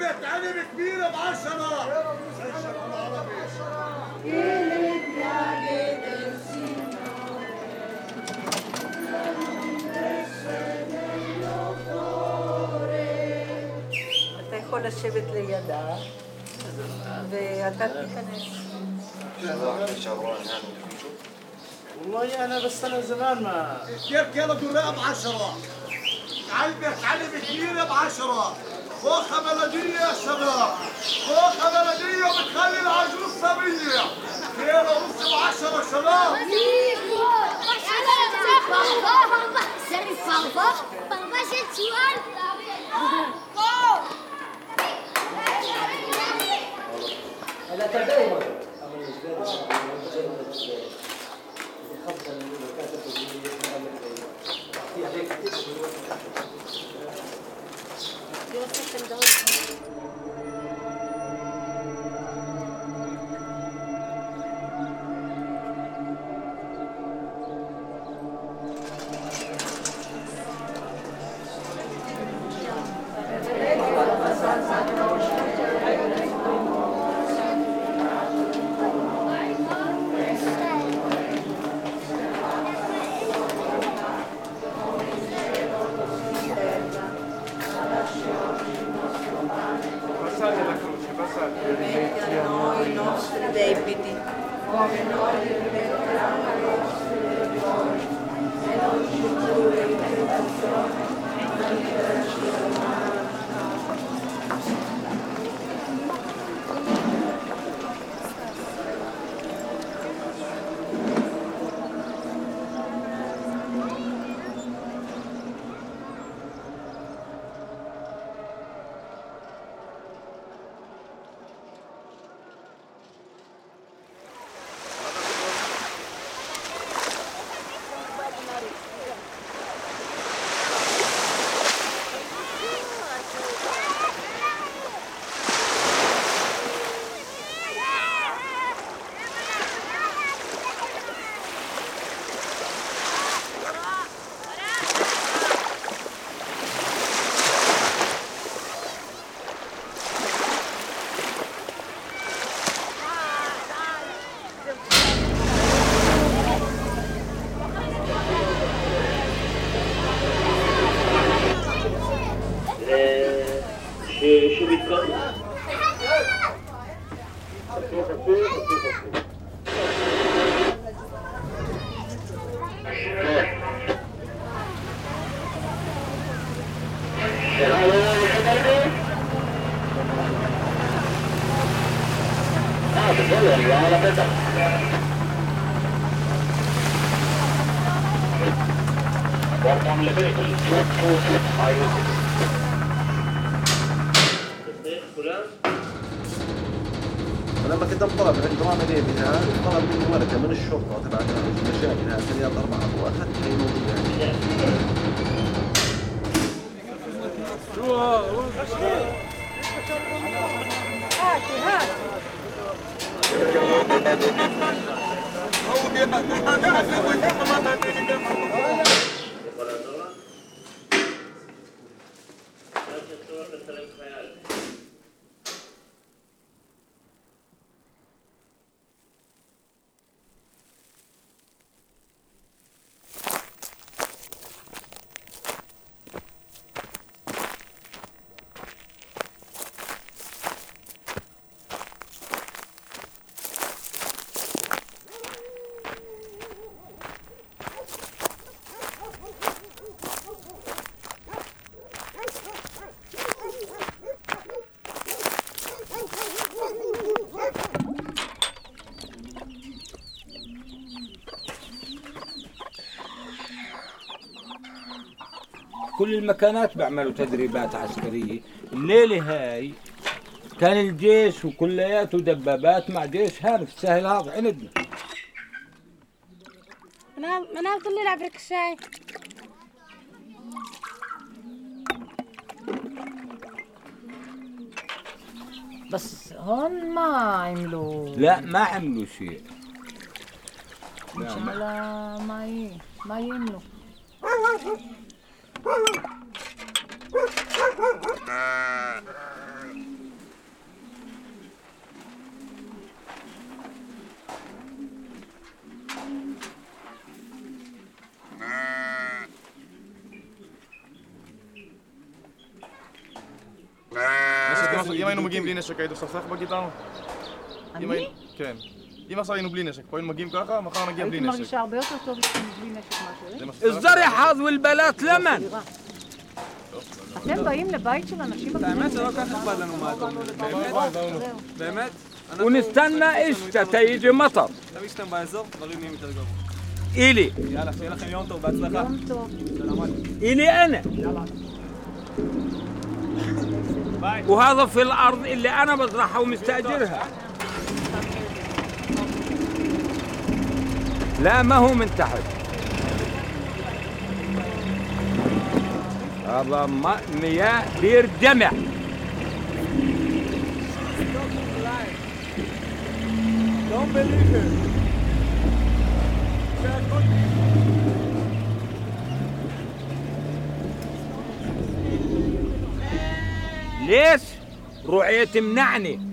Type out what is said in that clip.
بيت علم كبيرة ب 10 نار אתה יכול לשבת לידה ואתה תיכנס. والله أنا بس أنا زمان ما الكيرك يلا دولاب 10 علبة علب كبيرة ب 10 فوق بلدية يا شباب. فوق بلدية بتخلي العجوز صبية. خير ونص وعشرة شباب. أنا تدايما أنا أنا أنا We'll set them. debiti, come noi libertiamo i nostri debitori, e non ci Bortam level 246 IO6. فلما كتب طلب عند رامي ليبيها طلب مني ورقه من الشرطة تبع مشاكلها ثلاث أربع واخذت هي موجوده يعني ترى لا تتصور كل المكانات بيعملوا تدريبات عسكرية. الليلة هاي كان الجيش وكلياته دبابات مع جيش هان في الساحل هذا عندنا. منال منال طلي لعبرك الشاي بس هون ما عملوا. لا ما عملوا شيء. إن شاء الله ما ي... ما يملوا. אם היינו מגיעים בלי נשק היית סופח בגטרה? אני? כן. אם עכשיו היינו בלי נשק, פה היינו מגיעים ככה, מחר נגיע בלי הייתי נשק. מרגישה הרבה יותר טוב איתכם בלי נשק מאשר זה מה שצריך. الزرع هذا والبلات لمن אתם באים לבית של אנשים האמת שלא ככה אכפת לנו מה אתה אומר. באמת? באמת? ونستنى الشتاء يجي مطر תמיד כשאתם באזור, דברים נהיים יותר גרוע. إلي יאללה, שיהיה לכם יום טוב, בהצלחה. יום טוב. סלמת. إلي أنا وهذا في الأرض اللي أنا بزرعها ومستأجرها لا ما هو من تحت هذا مياه بير it. ليش رعية تمنعني